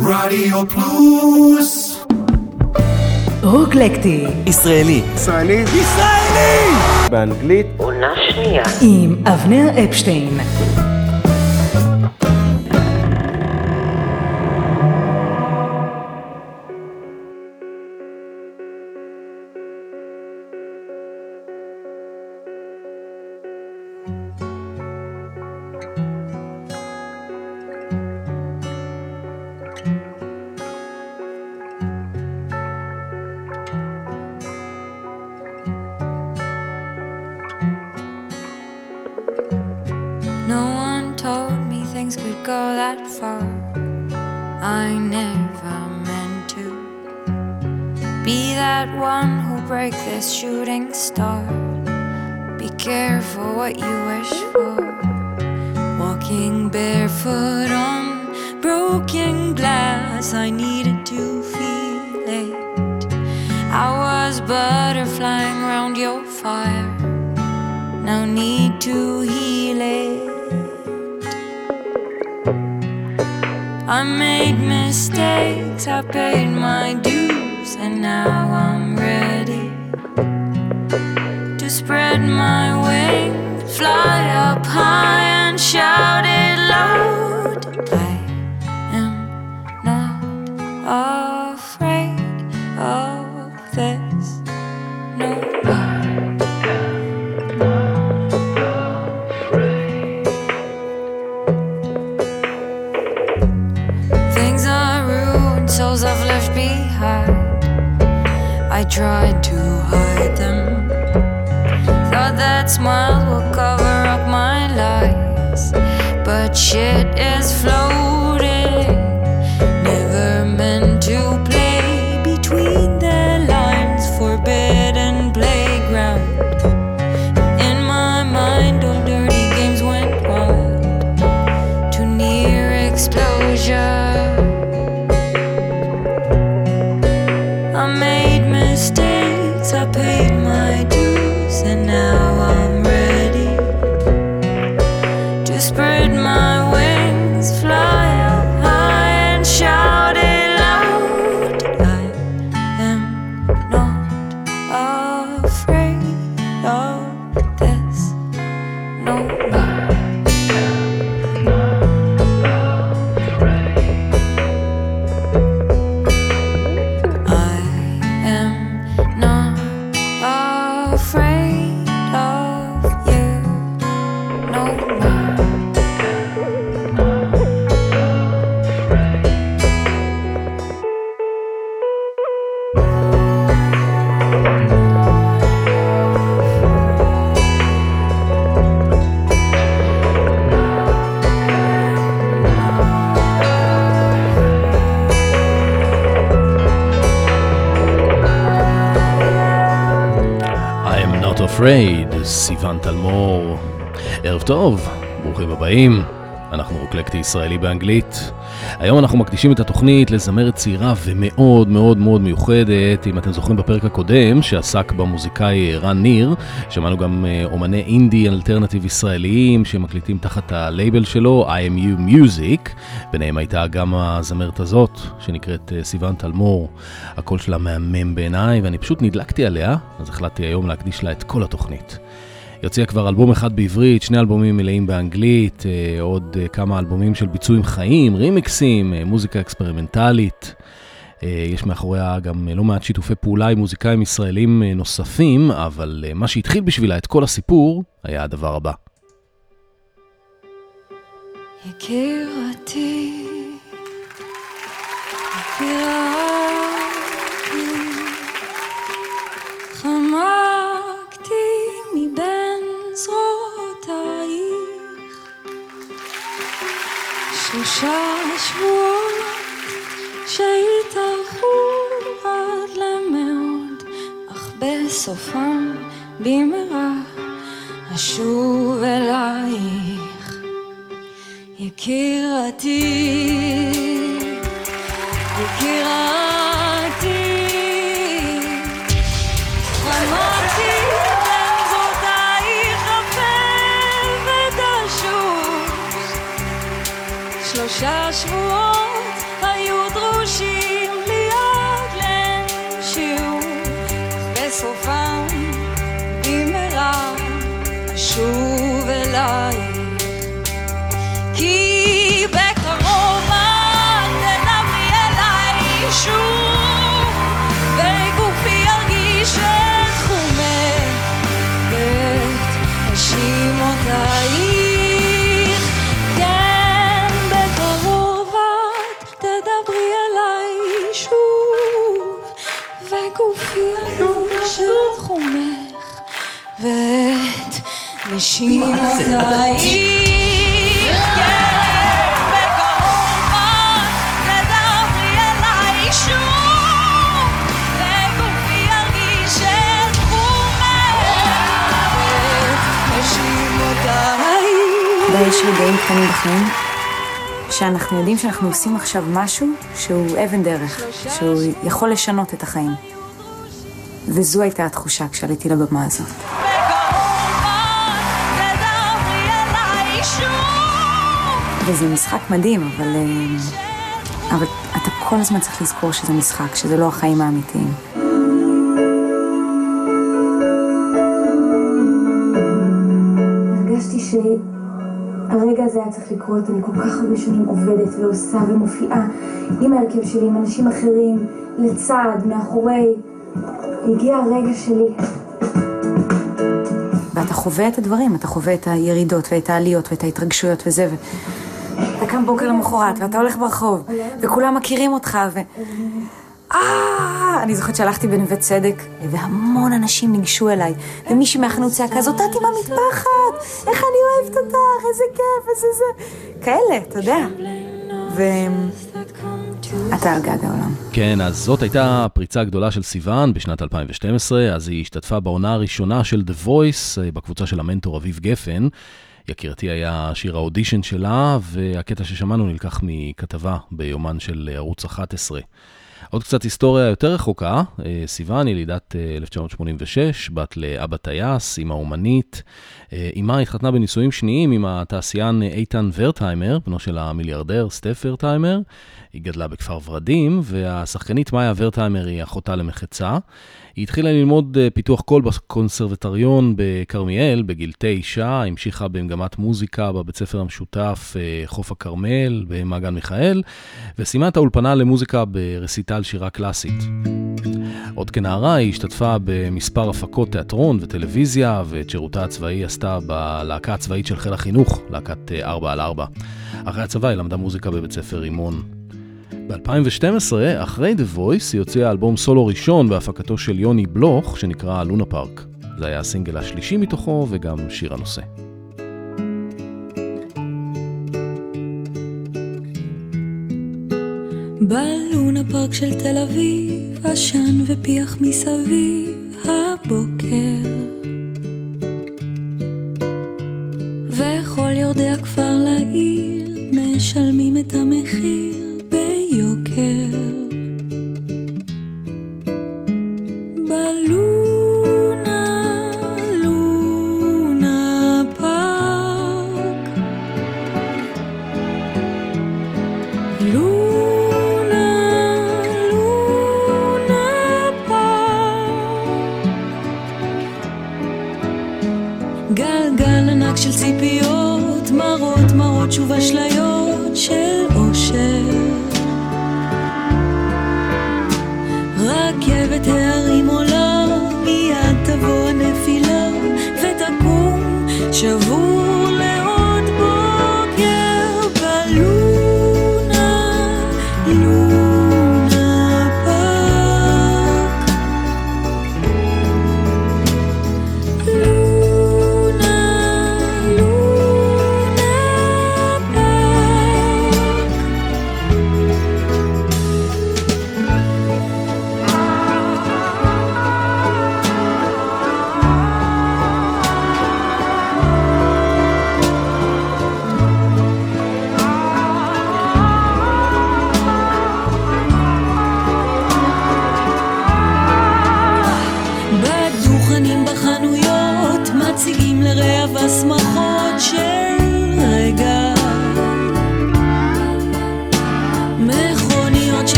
רדיו פלוס רוקלקטי ישראלי. ישראלי. ישראלי! באנגלית. עונה שנייה. עם אבנר אפשטיין afraid, סיוון תלמור. ערב טוב, ברוכים הבאים. אנחנו רוקלקטי ישראלי באנגלית. היום אנחנו מקדישים את התוכנית לזמרת צעירה ומאוד מאוד מאוד מיוחדת. אם אתם זוכרים בפרק הקודם שעסק במוזיקאי רן ניר, שמענו גם אה, אומני אינדי אלטרנטיב ישראליים שמקליטים תחת הלייבל שלו, IMU Music. ביניהם הייתה גם הזמרת הזאת, שנקראת אה, סיוון תלמור. הקול שלה מהמם בעיניי, ואני פשוט נדלקתי עליה, אז החלטתי היום להקדיש לה את כל התוכנית. היא הוציאה כבר אלבום אחד בעברית, שני אלבומים מלאים באנגלית, אה, עוד אה, כמה אלבומים של ביצועים חיים, רימיקסים, אה, מוזיקה אקספרימנטלית. יש מאחוריה גם לא מעט שיתופי פעולה עם מוזיקאים ישראלים נוספים, אבל מה שהתחיל בשבילה את כל הסיפור היה הדבר הבא. יקירתי, יקירתי, מבין זרועותייך שלושה שבועות שהתארכו עד למאוד, אך בסופם במהרה אשוב אלייך. יקירתי, יקירתי, שלושה שבועות ואת נשימותייך יש רגעים קטנים בחיים שאנחנו יודעים שאנחנו עושים עכשיו משהו שהוא אבן דרך, שהוא יכול לשנות את החיים. וזו הייתה התחושה כשעליתי לבמה הזאת. וזה משחק מדהים, אבל, אה, אבל אתה כל הזמן צריך לזכור שזה משחק, שזה לא החיים האמיתיים. הרגשתי ש... הרגע הזה היה צריך לקרות, אני כל כך הרבה שנים עובדת ועושה ומופיעה עם ההרכב שלי, עם אנשים אחרים, לצד, מאחורי. הגיע הרגע שלי. ואתה חווה את הדברים, אתה חווה את הירידות ואת העליות ואת ההתרגשויות וזה, ואתה קם בוקר למחרת ואתה הולך ברחוב, וכולם מכירים אותך, ו... אה, אני זוכרת שהלכתי בנווה צדק, והמון אנשים ניגשו אליי, ומישהי מהחנות צעקה, זאת את עם המטפחת, איך אני אוהבת אותך, איזה כיף, איזה זה, כאלה, אתה יודע. ואתה על גג העולם. כן, אז זאת הייתה הפריצה הגדולה של סיוון בשנת 2012, אז היא השתתפה בעונה הראשונה של The Voice, אה, בקבוצה של המנטור אביב גפן. יקירתי היה שיר האודישן שלה, והקטע ששמענו נלקח מכתבה ביומן של ערוץ 11. עוד קצת היסטוריה יותר רחוקה, אה, סיוון, ילידת 1986, אה, בת לאבא טייס, אימא אומנית. אה, התחתנה בנישואים שניים עם התעשיין איתן ורטהיימר, בנו של המיליארדר סטף ורטהיימר. היא גדלה בכפר ורדים, והשחקנית מאיה ורטהיימר היא אחותה למחצה. היא התחילה ללמוד אה, פיתוח קול בקונסרבטריון בכרמיאל בגיל תשע, המשיכה במגמת מוזיקה בבית ספר המשותף אה, חוף הכרמל במעגן מיכאל, וסיימה את האולפנה למוזיקה ברסיטל שירה קלאסית. עוד כנערה היא השתתפה במספר הפקות תיאטרון וטלוויזיה, ואת שירותה הצבאי עשתה בלהקה הצבאית של חיל החינוך, להקת 4 אה, על 4. אחרי הצבא היא למדה מוזיקה בבית ספר רימון. ב-2012, אחרי The Voice, היא הוציאה אלבום סולו ראשון בהפקתו של יוני בלוך, שנקרא לונה פארק. זה היה הסינגל השלישי מתוכו וגם שיר הנושא. בלונה פארק של תל אביב, עשן ופיח מסביב הבוקר. וכל יורדי הכפר לעיר משלמים את המחיר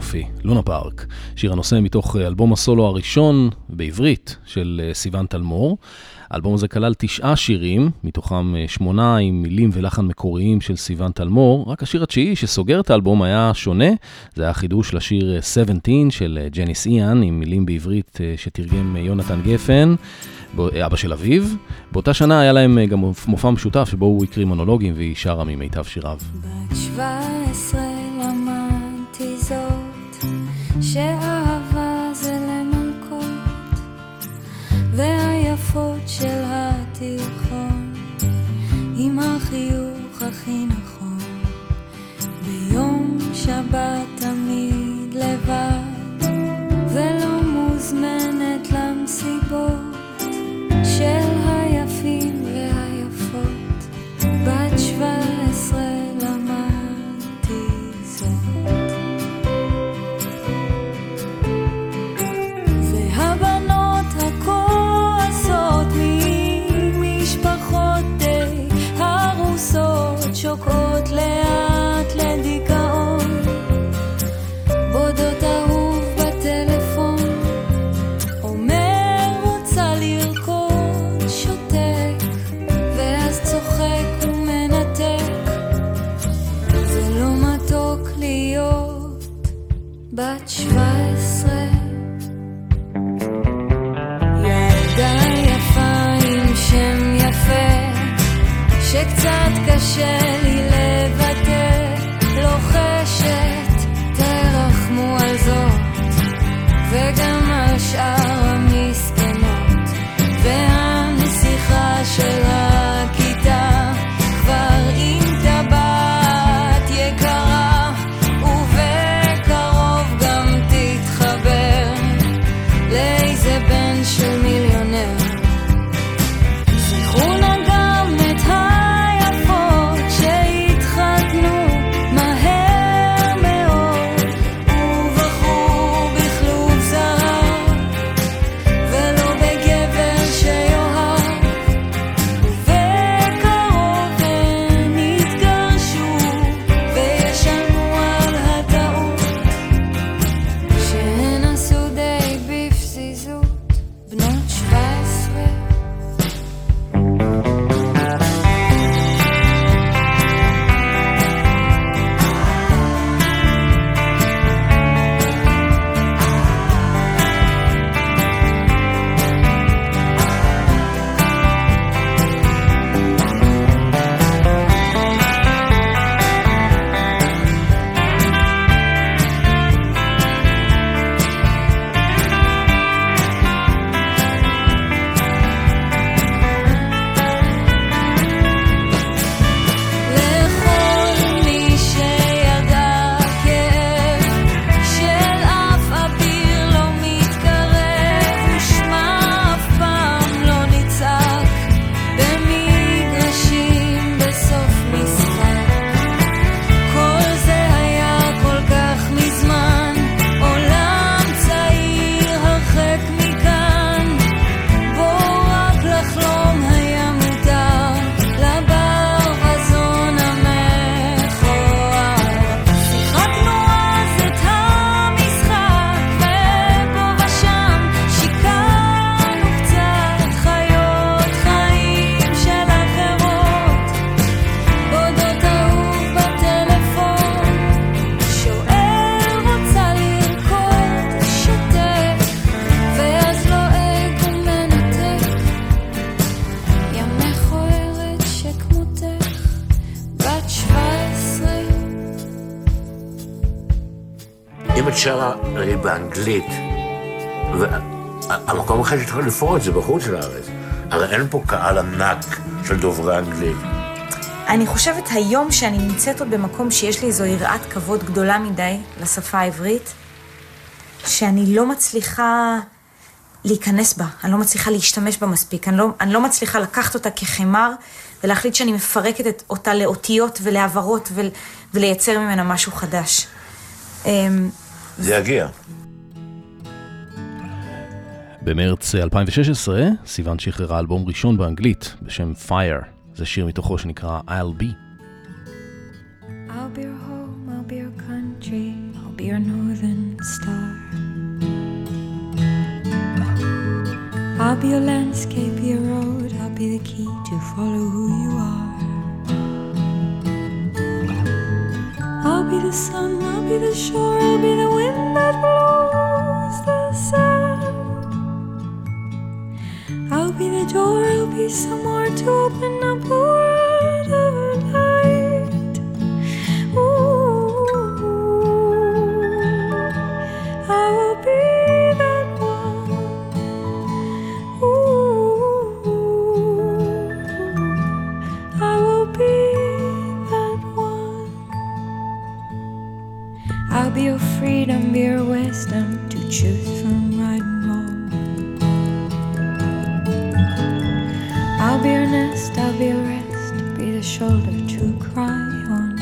יופי, לונה פארק. שיר הנושא מתוך אה, אלבום הסולו הראשון בעברית של אה, סיון טלמור. האלבום הזה כלל תשעה שירים, מתוכם אה, שמונה עם מילים ולחן מקוריים של סיון טלמור. רק השיר התשיעי שסוגר את האלבום היה שונה, זה היה חידוש לשיר 17 של ג'ניס איאן, עם מילים בעברית שתרגם יונתן גפן. אבא של אביו. באותה שנה היה להם גם מופע משותף שבו הוא הקריא מונולוגים והיא שרה ממיטב שיריו. בת 17 שאהבה זה למלכות, והיפות של התיכון, עם החיוך הכי נכון, ביום שבת תמיד לבד, ולא מוזמנת למסיבות. בת שבע. ילדה יפה עם שם יפה, שקצת קשה באנגלית, והמקום היחיד שצריך לפרוץ זה בחוץ לארץ. הרי אין פה קהל ענק של דוברי אנגלית. אני חושבת היום שאני נמצאת עוד במקום שיש לי איזו יראת כבוד גדולה מדי לשפה העברית, שאני לא מצליחה להיכנס בה, אני לא מצליחה להשתמש בה מספיק, אני לא, אני לא מצליחה לקחת אותה כחמר ולהחליט שאני מפרקת את, אותה לאותיות ולהעברות ול, ולייצר ממנה משהו חדש. אמ, זה יגיע. במרץ 2016, סיוון שחררה אלבום ראשון באנגלית בשם Fire. זה שיר מתוכו שנקרא I'll Be. I'll be your home, I'll be your I'll be your northern be your landscape, your road, I'll be the key to follow who you are. I'll be the sun, I'll be the shore, I'll be the wind that blows the sand. Be the door, I'll be somewhere to open up a world of light. Ooh, I will be that one. Ooh, I will be that one. I'll be your freedom, be your wisdom to choose shoulder to cry on.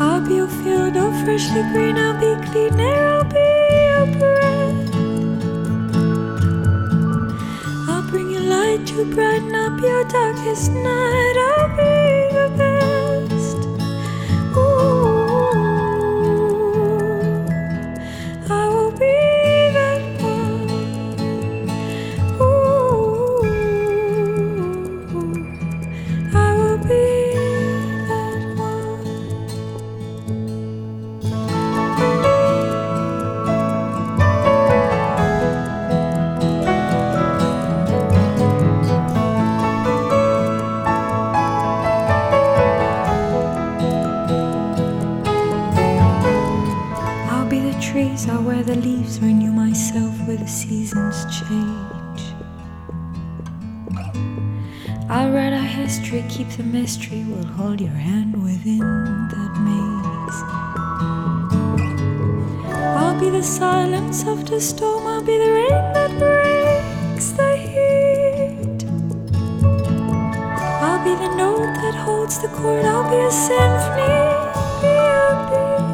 I'll be your field of freshly green, I'll be clean I'll be your bread. I'll bring you light to brighten up your darkest night, I'll the leaves, renew myself where the seasons change. I'll write our history, keep the mystery, we'll hold your hand within that maze. I'll be the silence of the storm, I'll be the rain that breaks the heat. I'll be the note that holds the chord, I'll be a symphony, be a beat.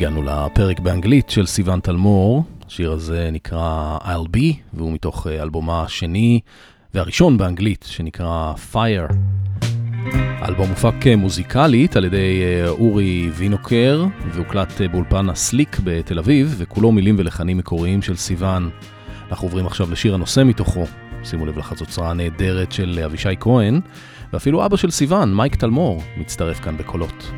הגענו לפרק באנגלית של סיוון תלמור, השיר הזה נקרא I'll Be, והוא מתוך אה, אלבומה השני והראשון באנגלית, שנקרא Fire. האלבום הופק אה, מוזיקלית על ידי אה, אורי וינוקר, והוקלט באולפן הסליק בתל אביב, וכולו מילים ולחנים מקוריים של סיוון. אנחנו עוברים עכשיו לשיר הנושא מתוכו, שימו לב לחצוצרה הנהדרת של אבישי כהן, ואפילו אבא של סיוון, מייק תלמור, מצטרף כאן בקולות.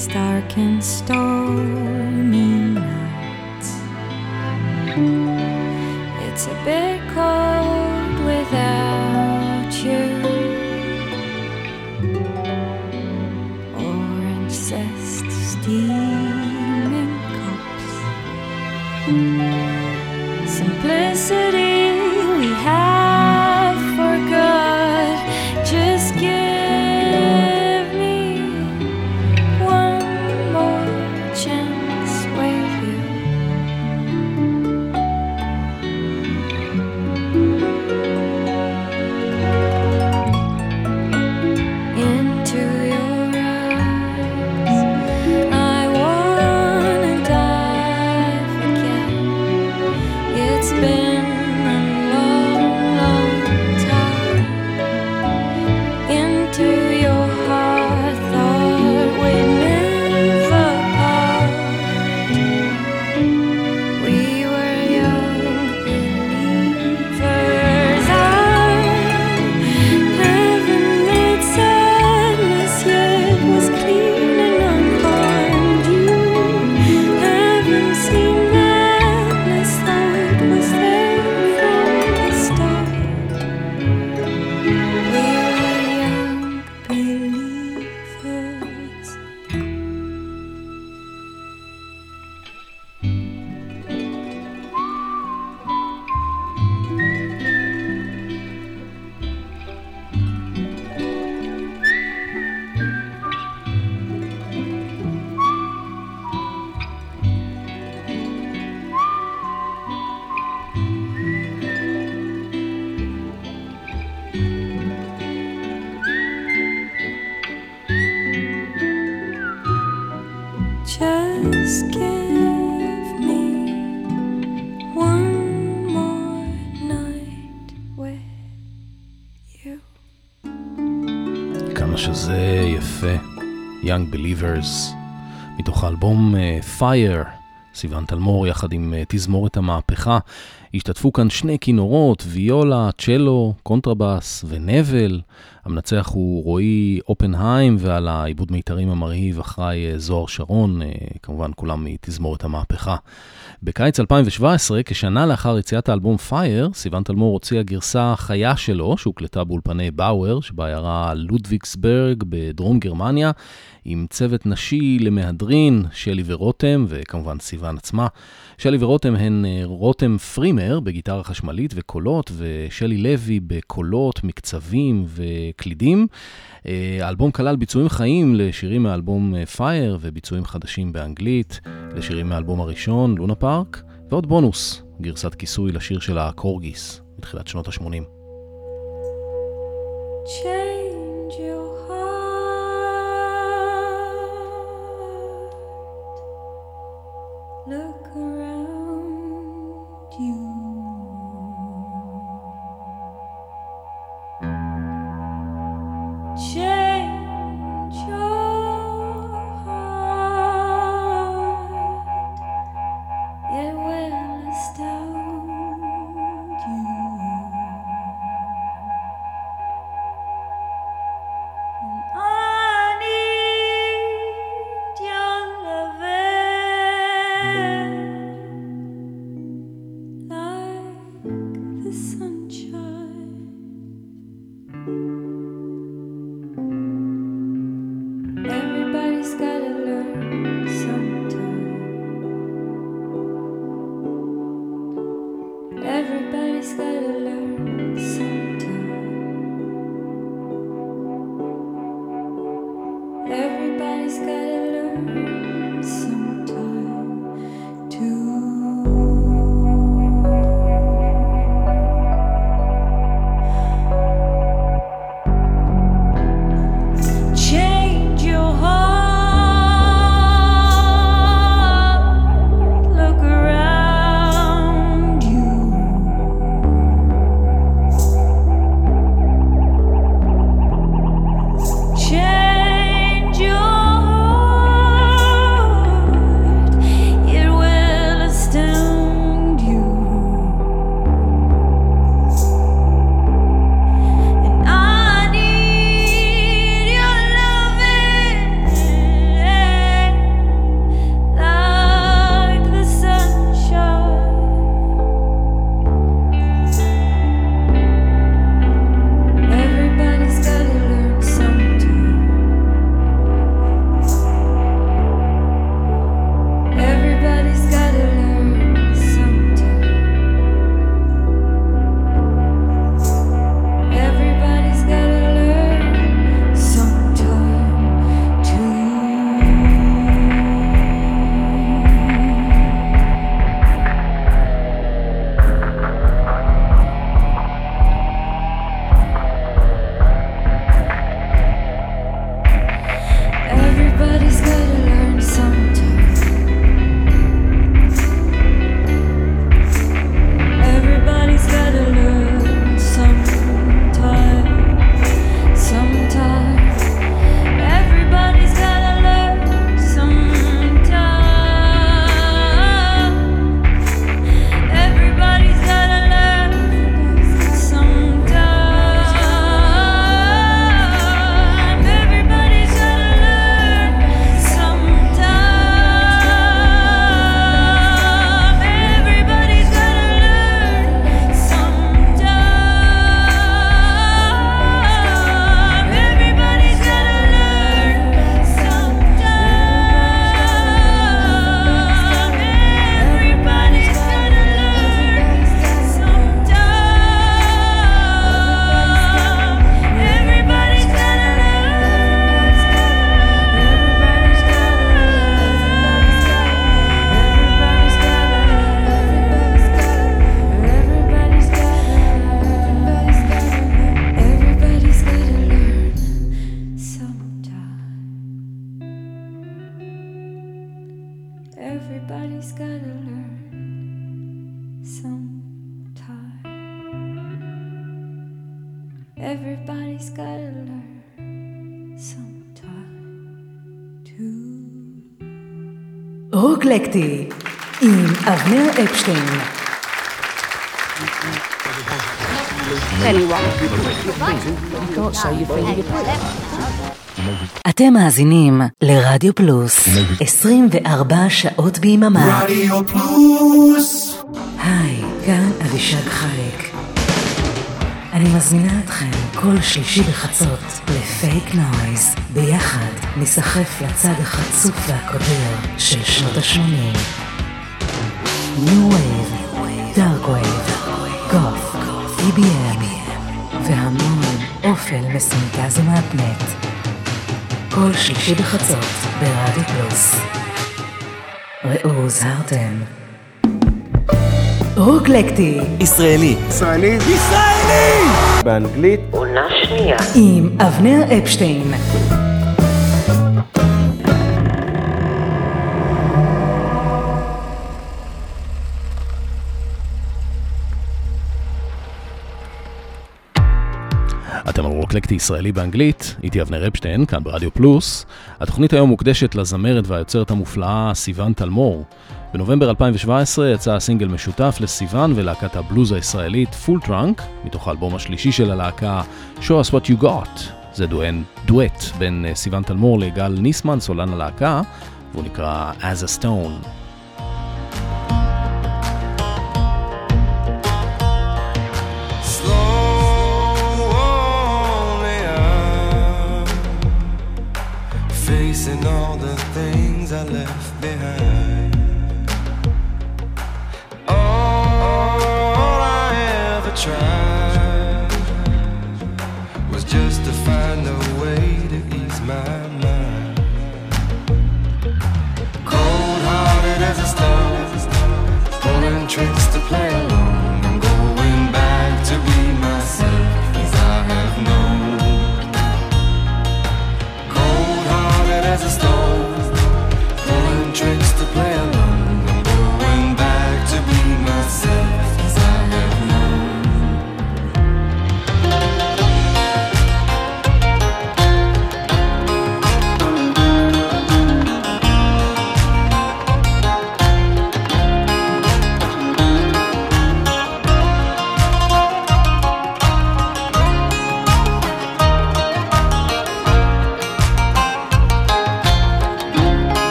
is dark and stormy. Young Believers, מתוך האלבום uh, Fire, סיוון תלמור יחד עם uh, תזמורת המהפכה. השתתפו כאן שני כינורות, ויולה, צ'לו, קונטרבאס ונבל. המנצח הוא רועי אופנהיים, ועל העיבוד מיתרים המרהיב אחראי uh, זוהר שרון, כמובן כולם מתזמורת המהפכה. בקיץ 2017, כשנה לאחר יציאת האלבום Fire, סיוון תלמור הוציאה גרסה חיה שלו, שהוקלטה באולפני באואר שבעיירה לודוויגסברג בדרום גרמניה, עם צוות נשי למהדרין, שלי ורותם, וכמובן סיוון עצמה. שלי ורותם הן אה, רותם פרימר בגיטרה חשמלית וקולות, ושלי לוי בקולות, מקצבים וקלידים. אה, האלבום כלל ביצועים חיים לשירים מאלבום פייר, וביצועים חדשים באנגלית לשירים מהאלבום הראשון, לונה פארק, ועוד בונוס, גרסת כיסוי לשיר של הקורגיס, מתחילת שנות ה-80. Change רוקלקטי עם אבנר אפשטיין. אתם מאזינים לרדיו פלוס 24 שעות ביממה. רדיו פלוס. היי, כאן אבישג חייק. אני מזמינה אתכם כל שלישי בחצות לפייק נויז. ביחד ניסחף לצד החצוף והקודר של שנות ה-80. New Wave, Dark Wave, גוף, EBM, והמון אופל מסונטז ומהפנט. כל שלישי בחצות ברדיו פלוס. ראו הוזהרתם. רוקלקטי ישראלי. ישראלי. ישראלי! באנגלית. עונה שנייה. עם אבנר אפשטיין. אתם על רוקלקטי ישראלי באנגלית, איתי אבנר אפשטיין, כאן ברדיו פלוס. התוכנית היום מוקדשת לזמרת והיוצרת המופלאה סיוון תלמור. בנובמבר 2017 יצא סינגל משותף לסיוון ולהקת הבלוז הישראלית Full Trunk, מתוך האלבום השלישי של הלהקה Show us what you got. זה דוא, דואט בין אה, סיוון תלמור לגל ניסמן, סולן הלהקה, והוא נקרא As a Stone. facing all the things I left behind. Was just to find a way to ease my mind. Cold hearted as a stone, pulling tricks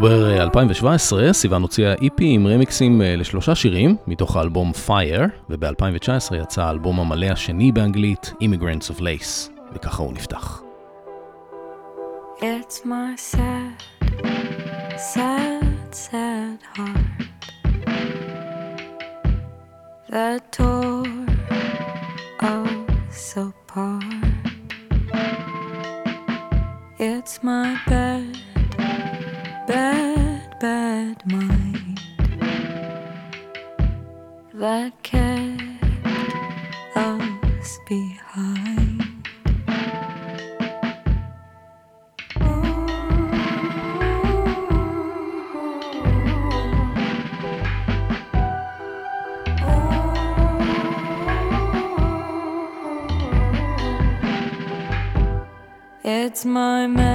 באוקטובר אה, 2017 סיוון הוציאה איפי עם רמיקסים אה, לשלושה שירים מתוך האלבום Fire, וב-2019 יצא האלבום המלא השני באנגלית, Immigrants of Lace, וככה הוא נפתח. behind. It's my man.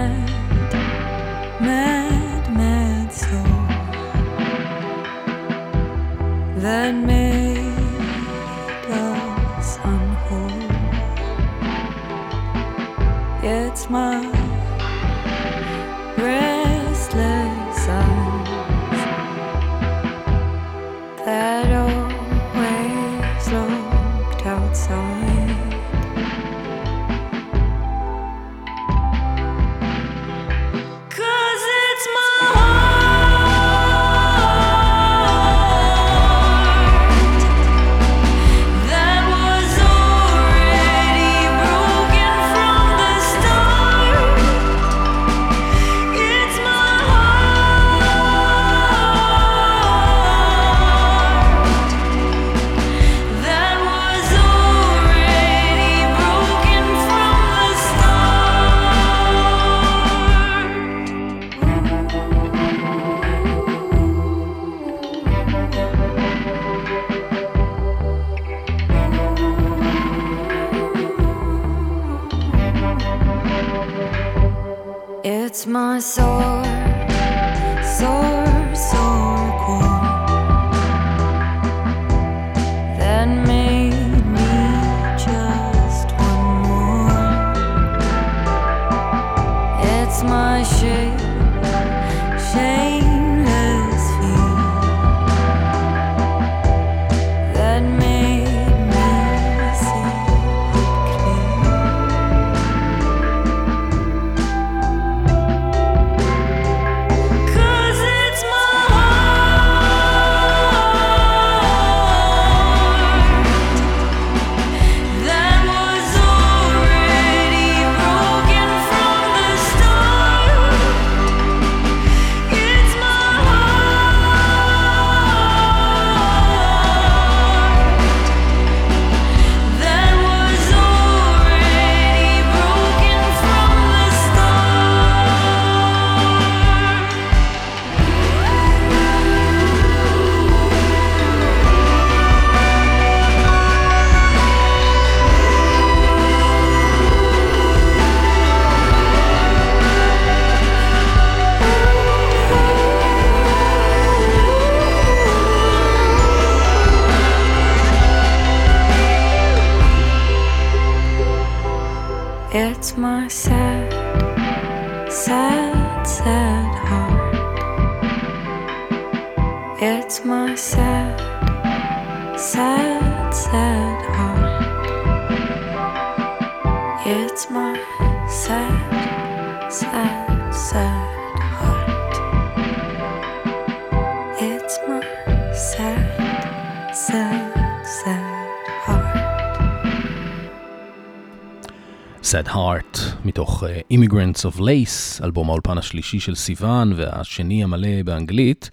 It's my sad, sad, sad heart. It's my sad, sad, sad sad, heart. מתוך אה, Immigrants of Lace, אלבום האולפן השלישי של סיוון והשני המלא באנגלית.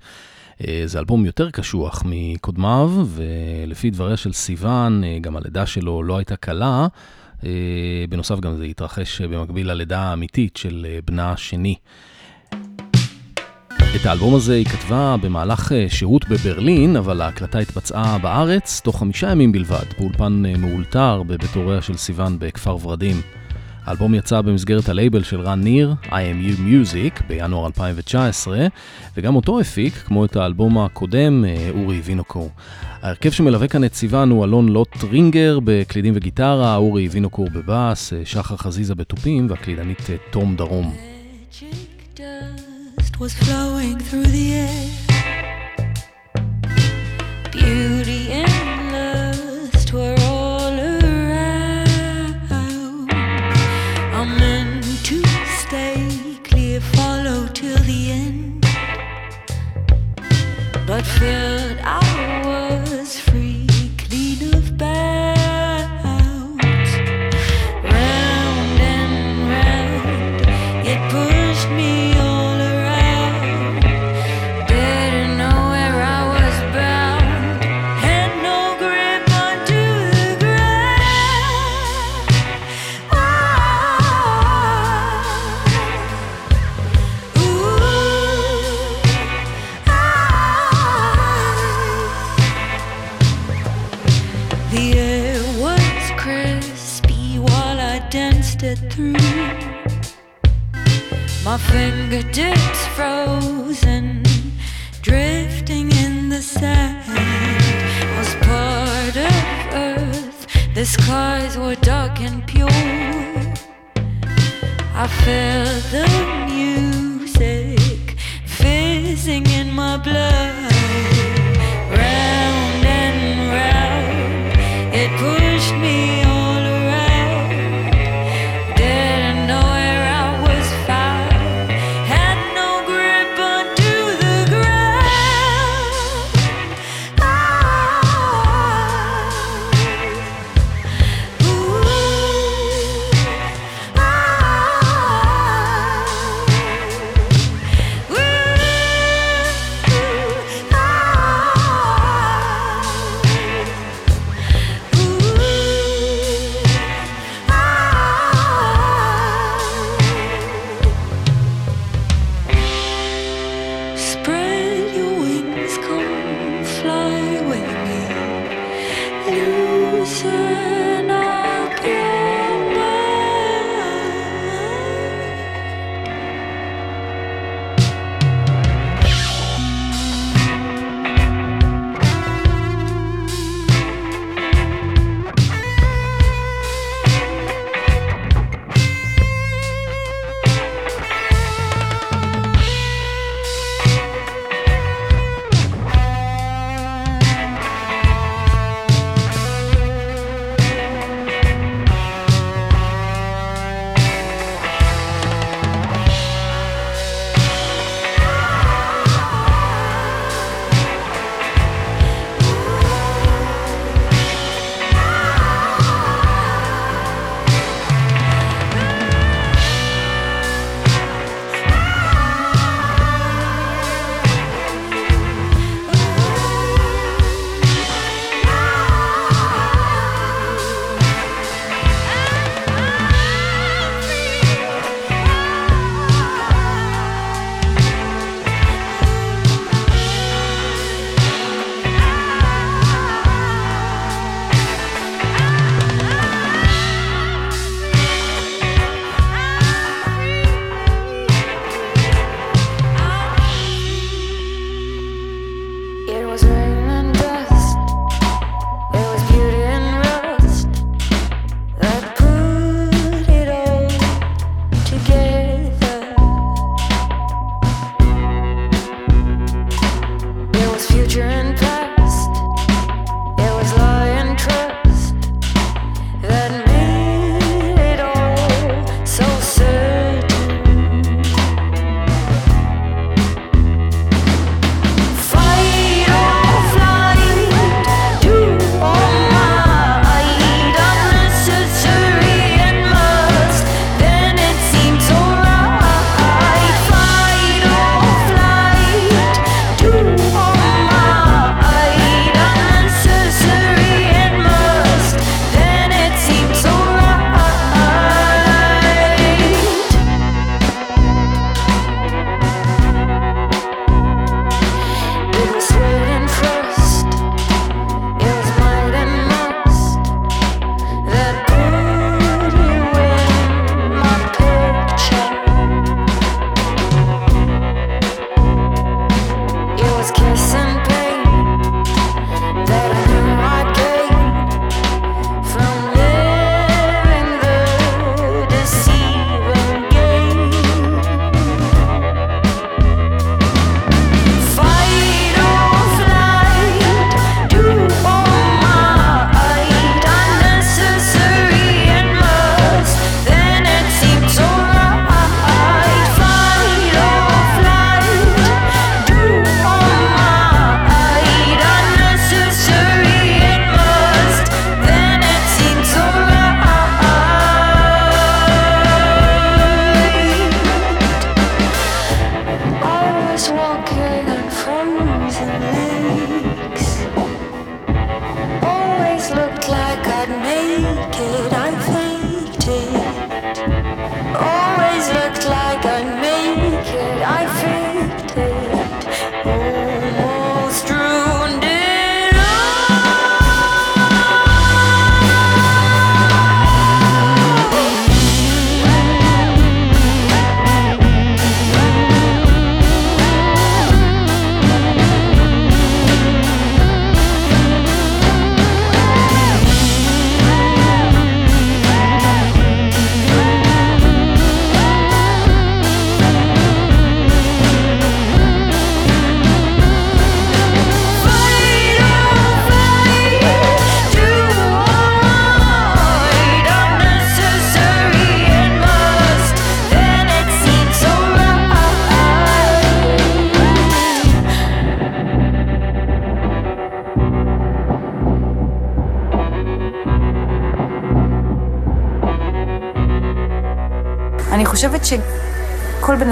אה, זה אלבום יותר קשוח מקודמיו, ולפי דבריה של סיוון, אה, גם הלידה שלו לא הייתה קלה. אה, בנוסף, גם זה התרחש במקביל ללידה האמיתית של בנה השני. את האלבום הזה היא כתבה במהלך שהות בברלין, אבל ההקלטה התבצעה בארץ תוך חמישה ימים בלבד, באולפן מאולתר בבית הוריה של סיוון בכפר ורדים. האלבום יצא במסגרת הלייבל של רן ניר, IMU Music, בינואר 2019, וגם אותו הפיק, כמו את האלבום הקודם, אה, אורי וינוקור. ההרכב שמלווה כאן את סיוון הוא אלון לוט רינגר בקלידים וגיטרה, אורי וינוקור בבאס, אה, שחר חזיזה בתופים, והקלידנית אה, תום דרום. Was flowing through the air. Beauty but fill Fingertips frozen, drifting in the sand. Was part of Earth. The skies were dark and pure. I felt the music fizzing in my blood. Round and round, it pushed me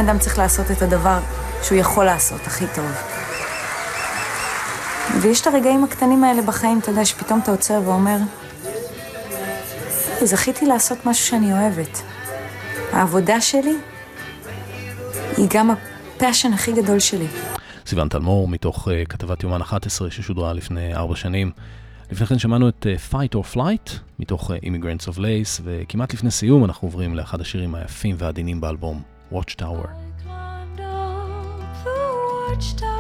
אדם צריך לעשות את הדבר שהוא יכול לעשות הכי טוב. ויש את הרגעים הקטנים האלה בחיים, אתה יודע, שפתאום אתה עוצר ואומר, זכיתי לעשות משהו שאני אוהבת. העבודה שלי היא גם הפאשן הכי גדול שלי. סיוון תלמור, מתוך uh, כתבת יומן 11 ששודרה לפני ארבע שנים. לפני כן שמענו את uh, Fight or Flight, מתוך uh, Immigrants of Lace, וכמעט לפני סיום אנחנו עוברים לאחד השירים היפים והעדינים באלבום, up the touched up.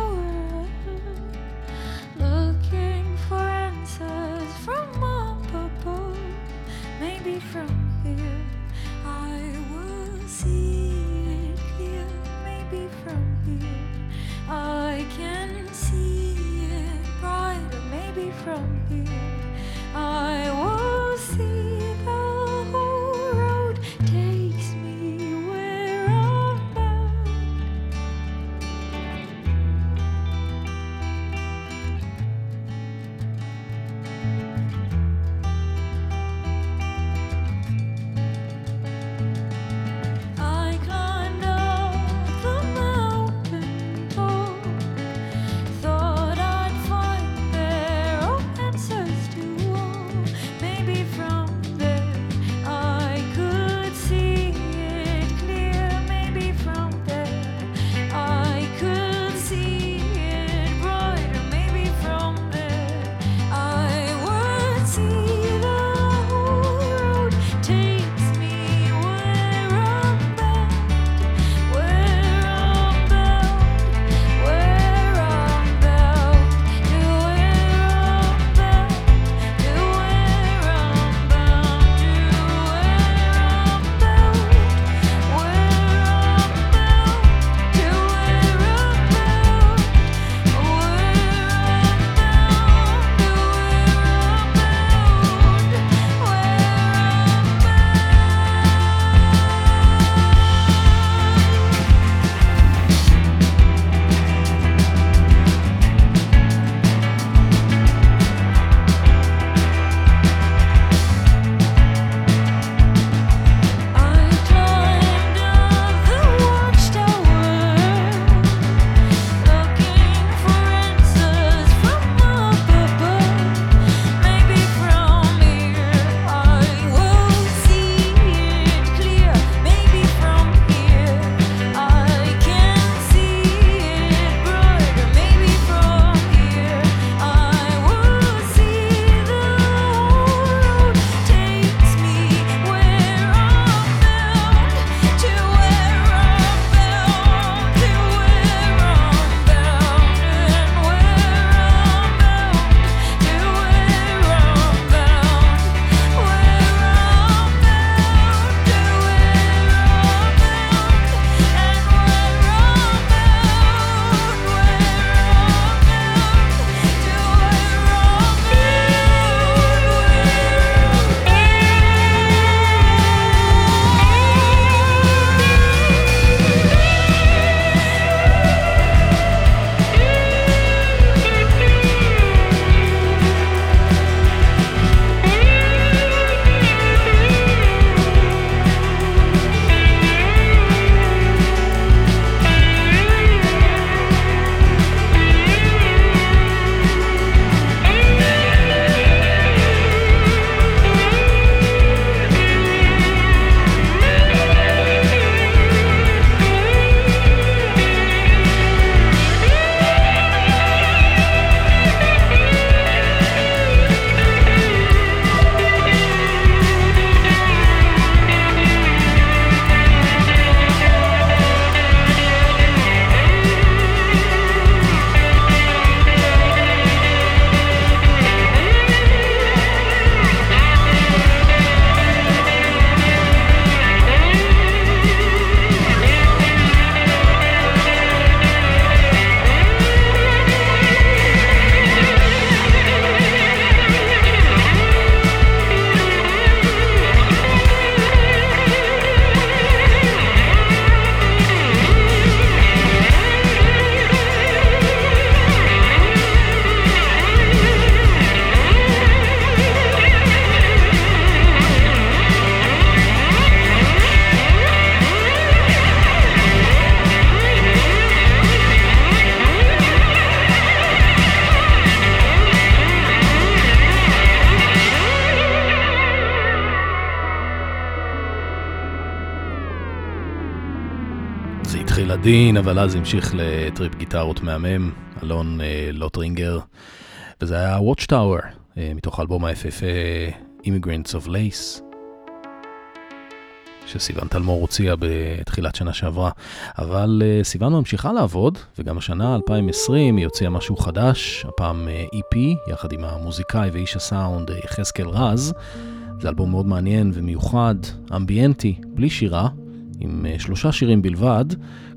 דין, אבל אז המשיך לטריפ גיטרות מהמם, אלון אה, לוטרינגר, וזה היה Watchtower, אה, מתוך האלבום היפהפה Immigrants of Lace. שסיוון תלמור הוציאה בתחילת שנה שעברה. אבל uh, סיוון ממשיכה לעבוד, וגם השנה, 2020, היא הוציאה משהו חדש, הפעם uh, EP, יחד עם המוזיקאי ואיש הסאונד יחזקאל רז. זה אלבום מאוד מעניין ומיוחד, אמביאנטי, בלי שירה, עם uh, שלושה שירים בלבד.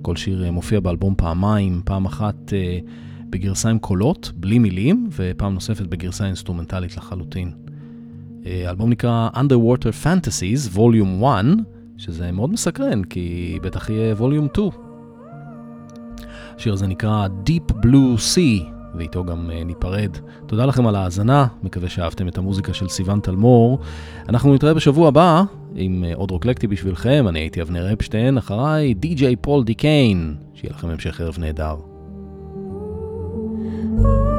כל שיר uh, מופיע באלבום פעמיים, פעם אחת uh, בגרסה עם קולות, בלי מילים, ופעם נוספת בגרסה אינסטרומנטלית לחלוטין. האלבום נקרא Underwater Fantasies, Volume 1, שזה מאוד מסקרן, כי בטח יהיה ווליום 2. השיר הזה נקרא Deep Blue Sea, ואיתו גם uh, ניפרד. תודה לכם על ההאזנה, מקווה שאהבתם את המוזיקה של סיון תלמור. אנחנו נתראה בשבוע הבא עם uh, עוד רוקלקטי בשבילכם, אני הייתי אבנר אפשטיין, אחריי די.ג'יי פול דיקיין. שיהיה לכם המשך ערב נהדר. פלוס,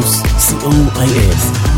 plus C-O-I-S.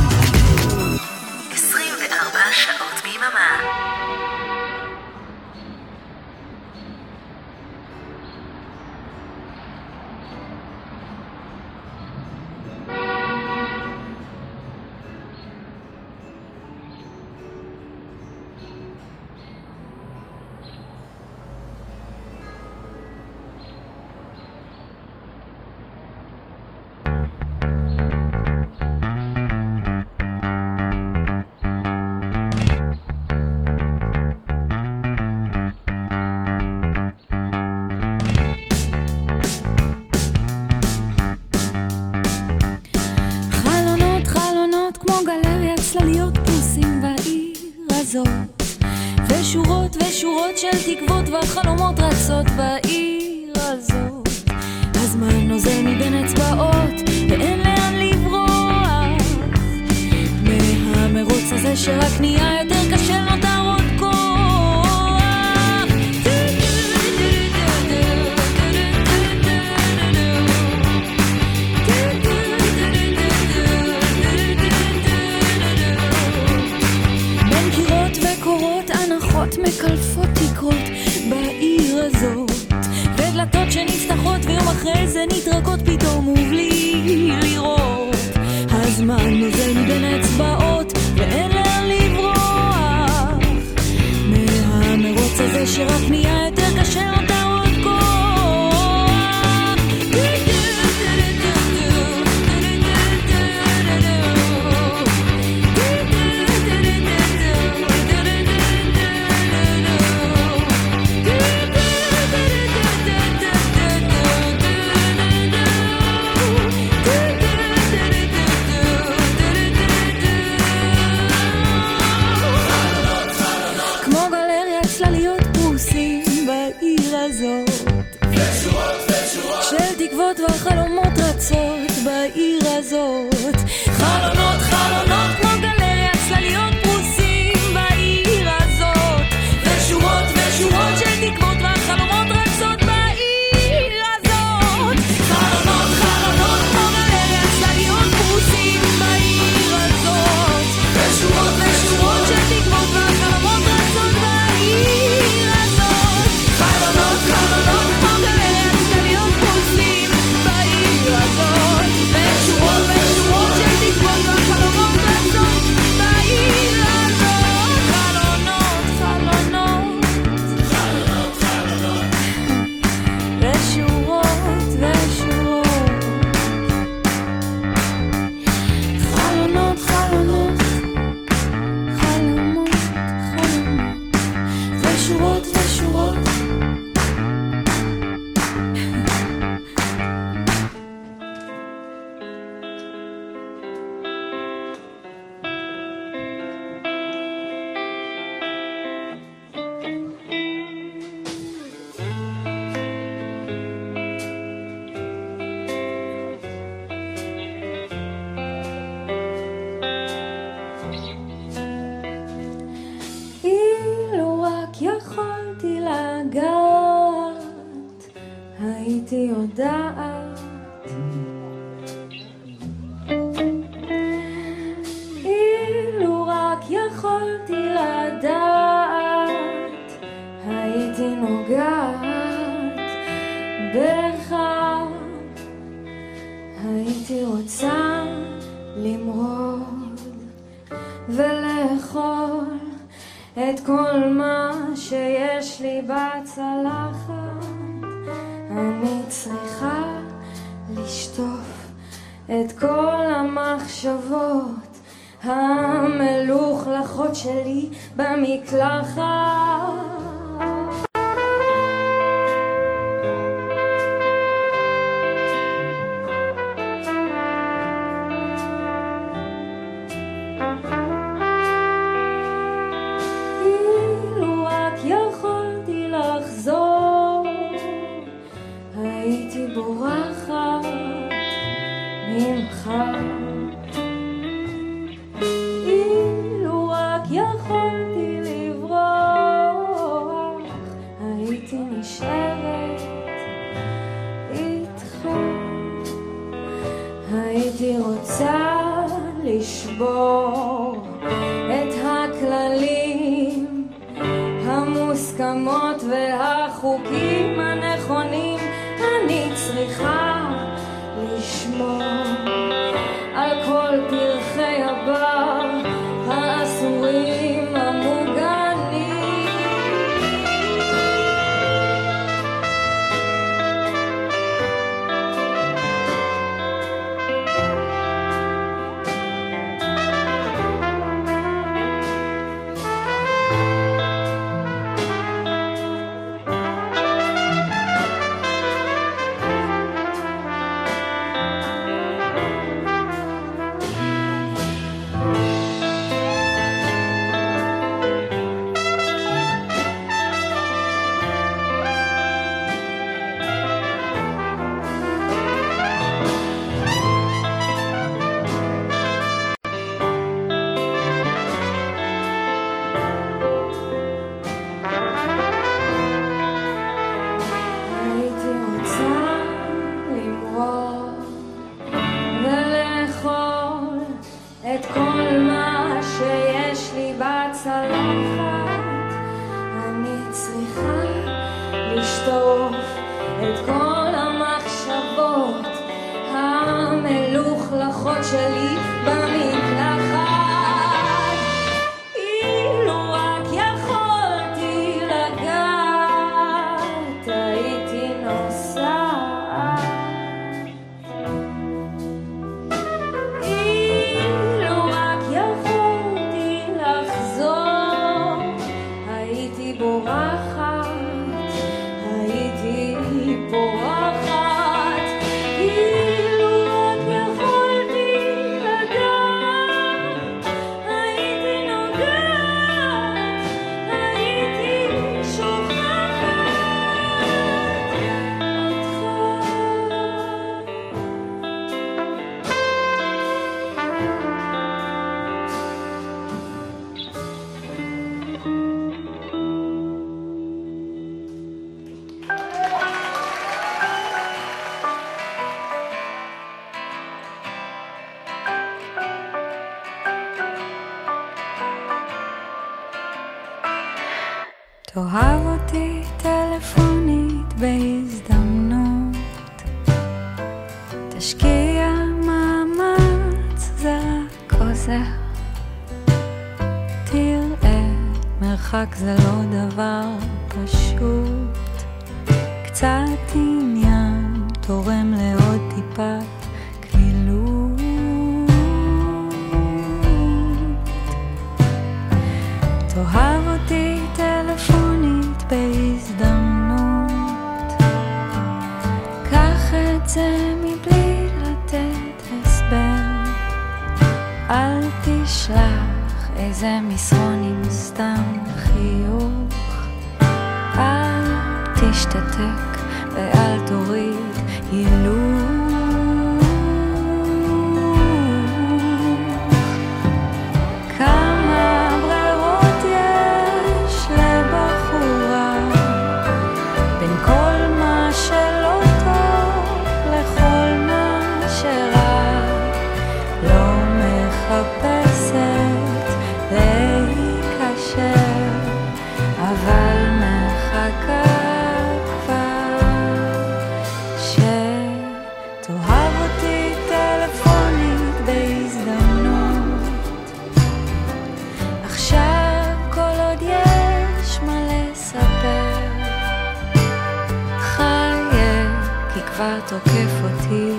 כבר תוקף אותי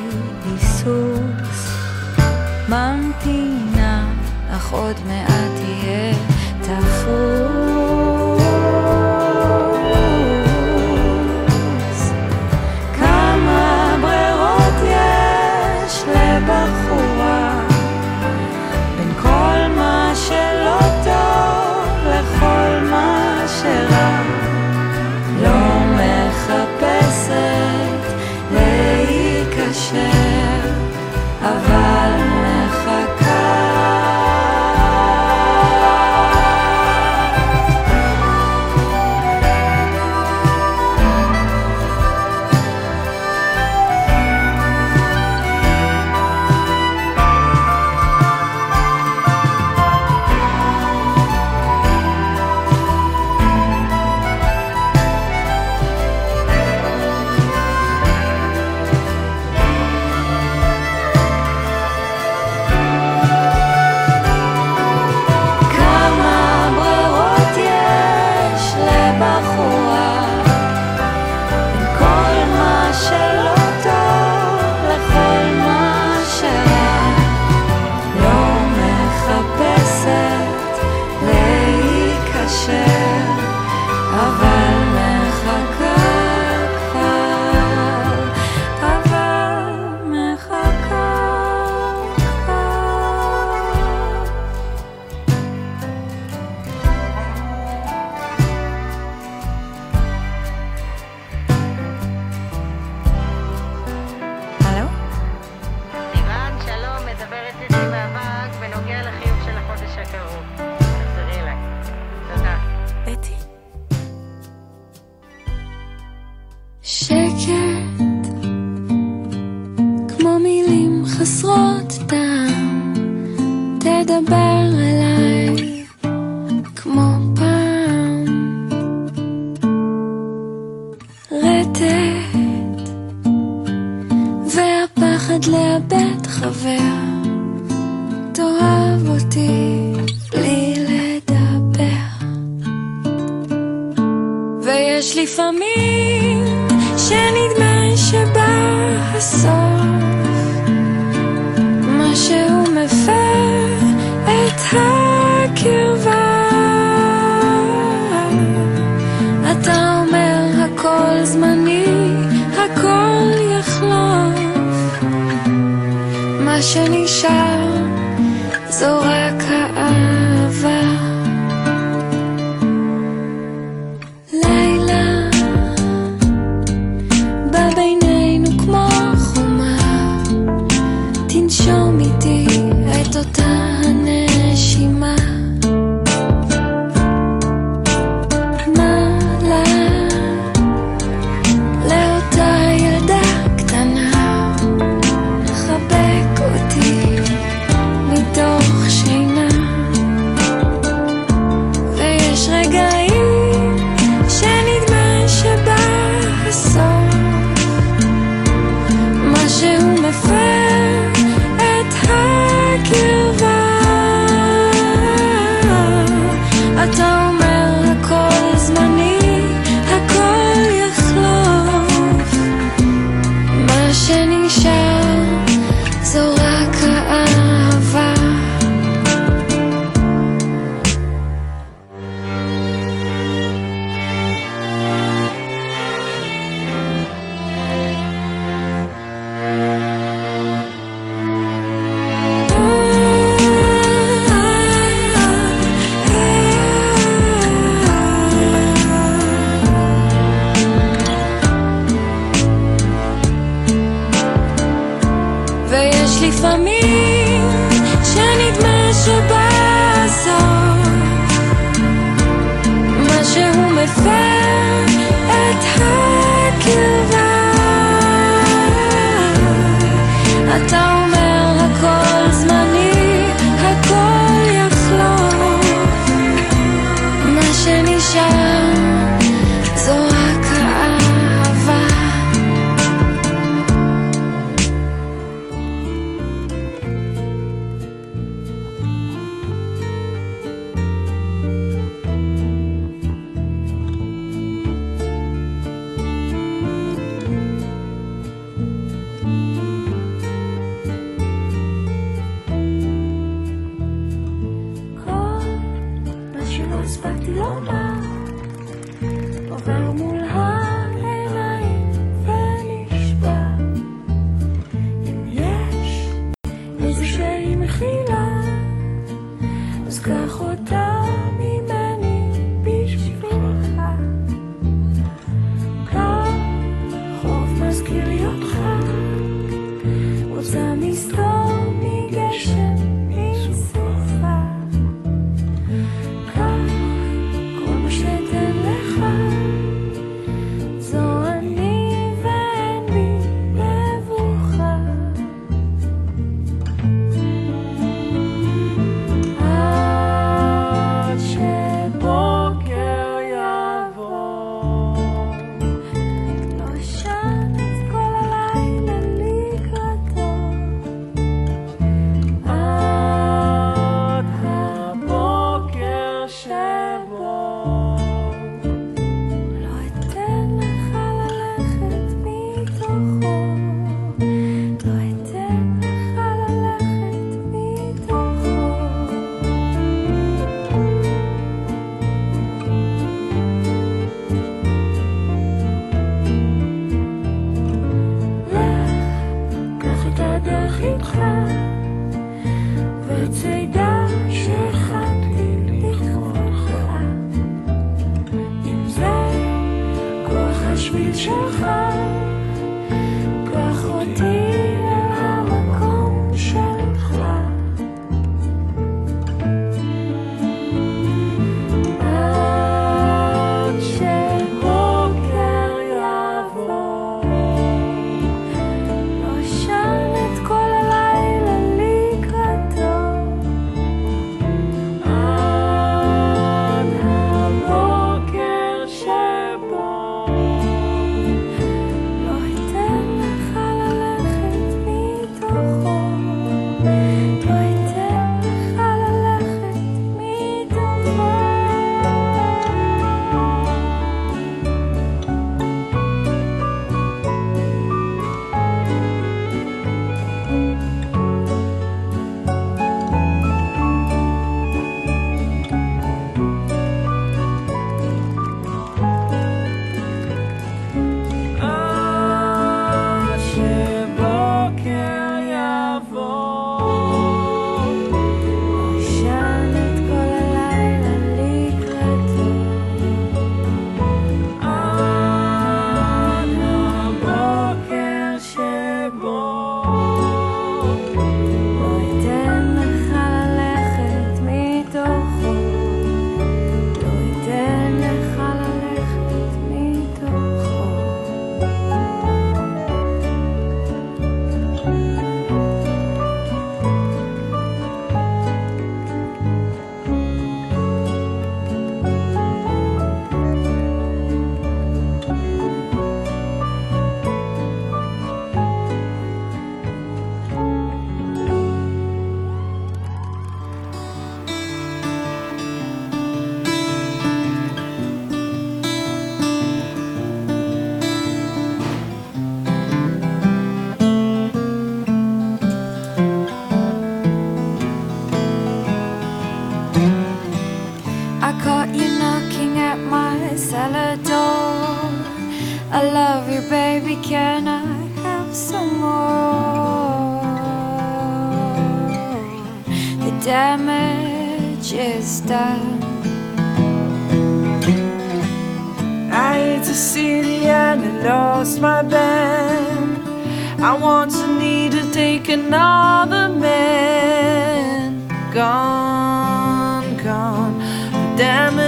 היסוס. ממתינה, אך עוד מעט תהיה תפוס.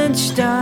lunchtime.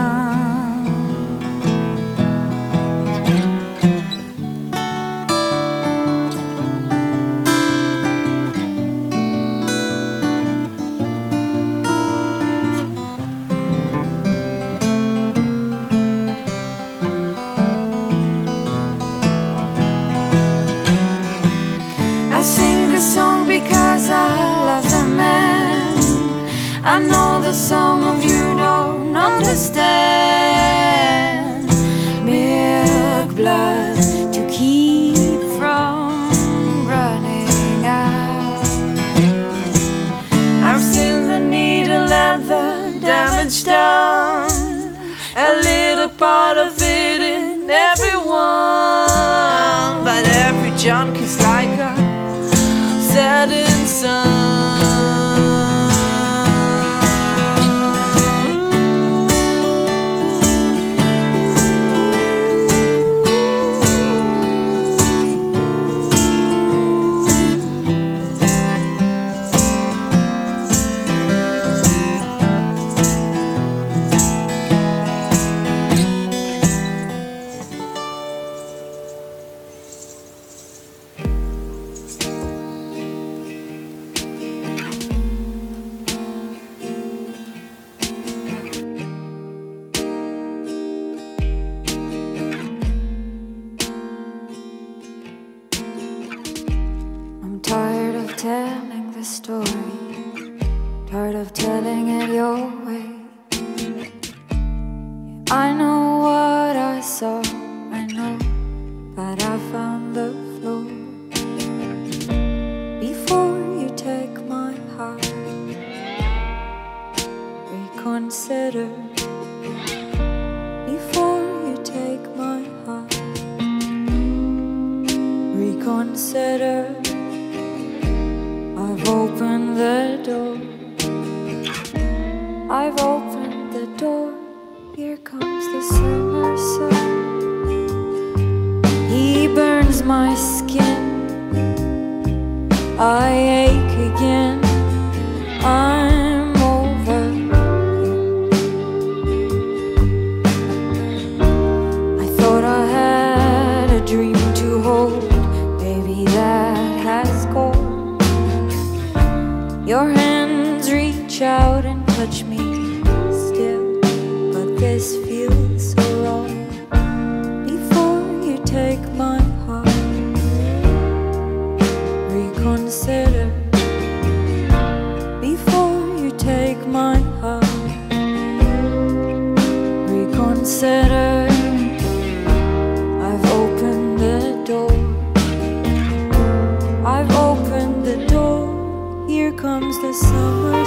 Comes the summer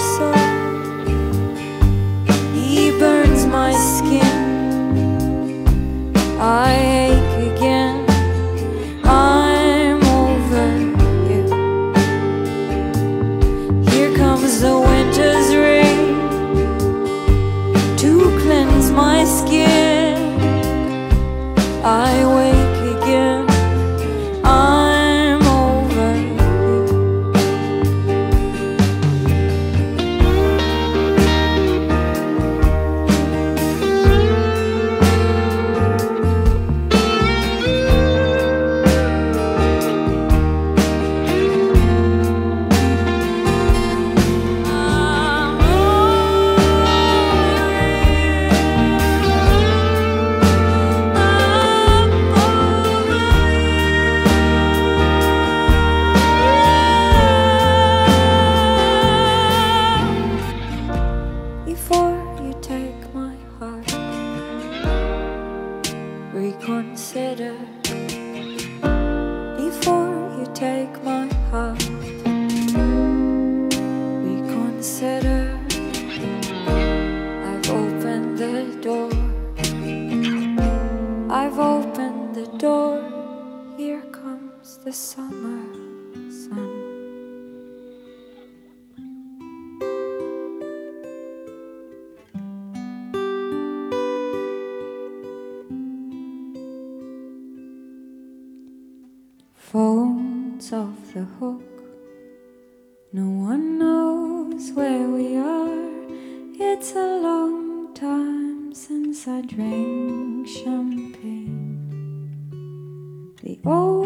I drank champagne. The old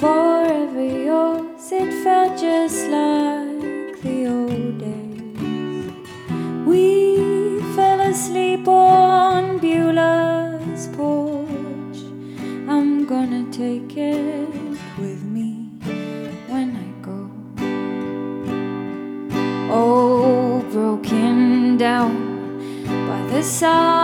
forever yours. It felt just like the old days. We fell asleep on Beulah's porch. I'm gonna take it with me when I go. Oh, broken down by the sound.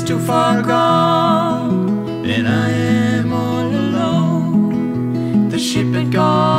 is too far gone, and I am all alone. The ship had gone.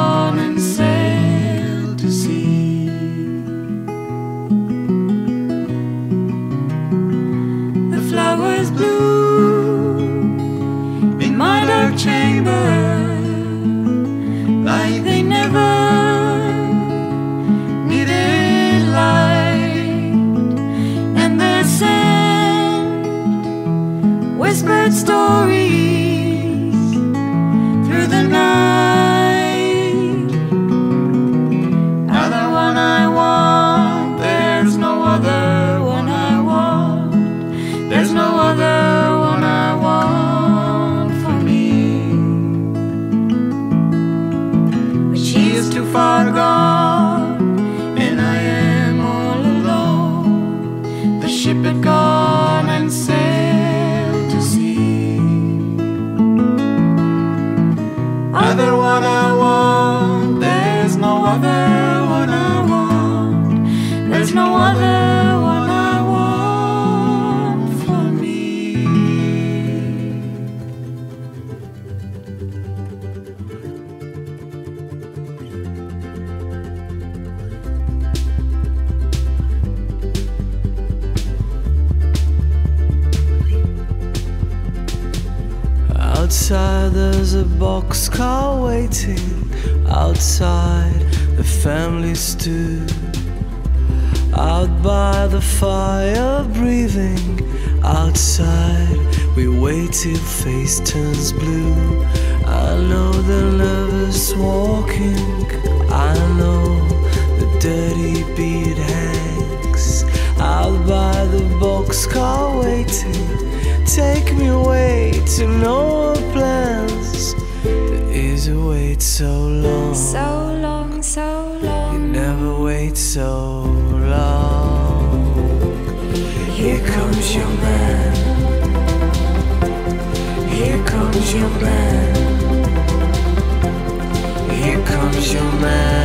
fire breathing outside. We wait till face turns blue. I know the nervous walking. I know the dirty bead hangs out by the boxcar waiting. Take me away to no plans. There is a wait so long. So your man. Here comes your man.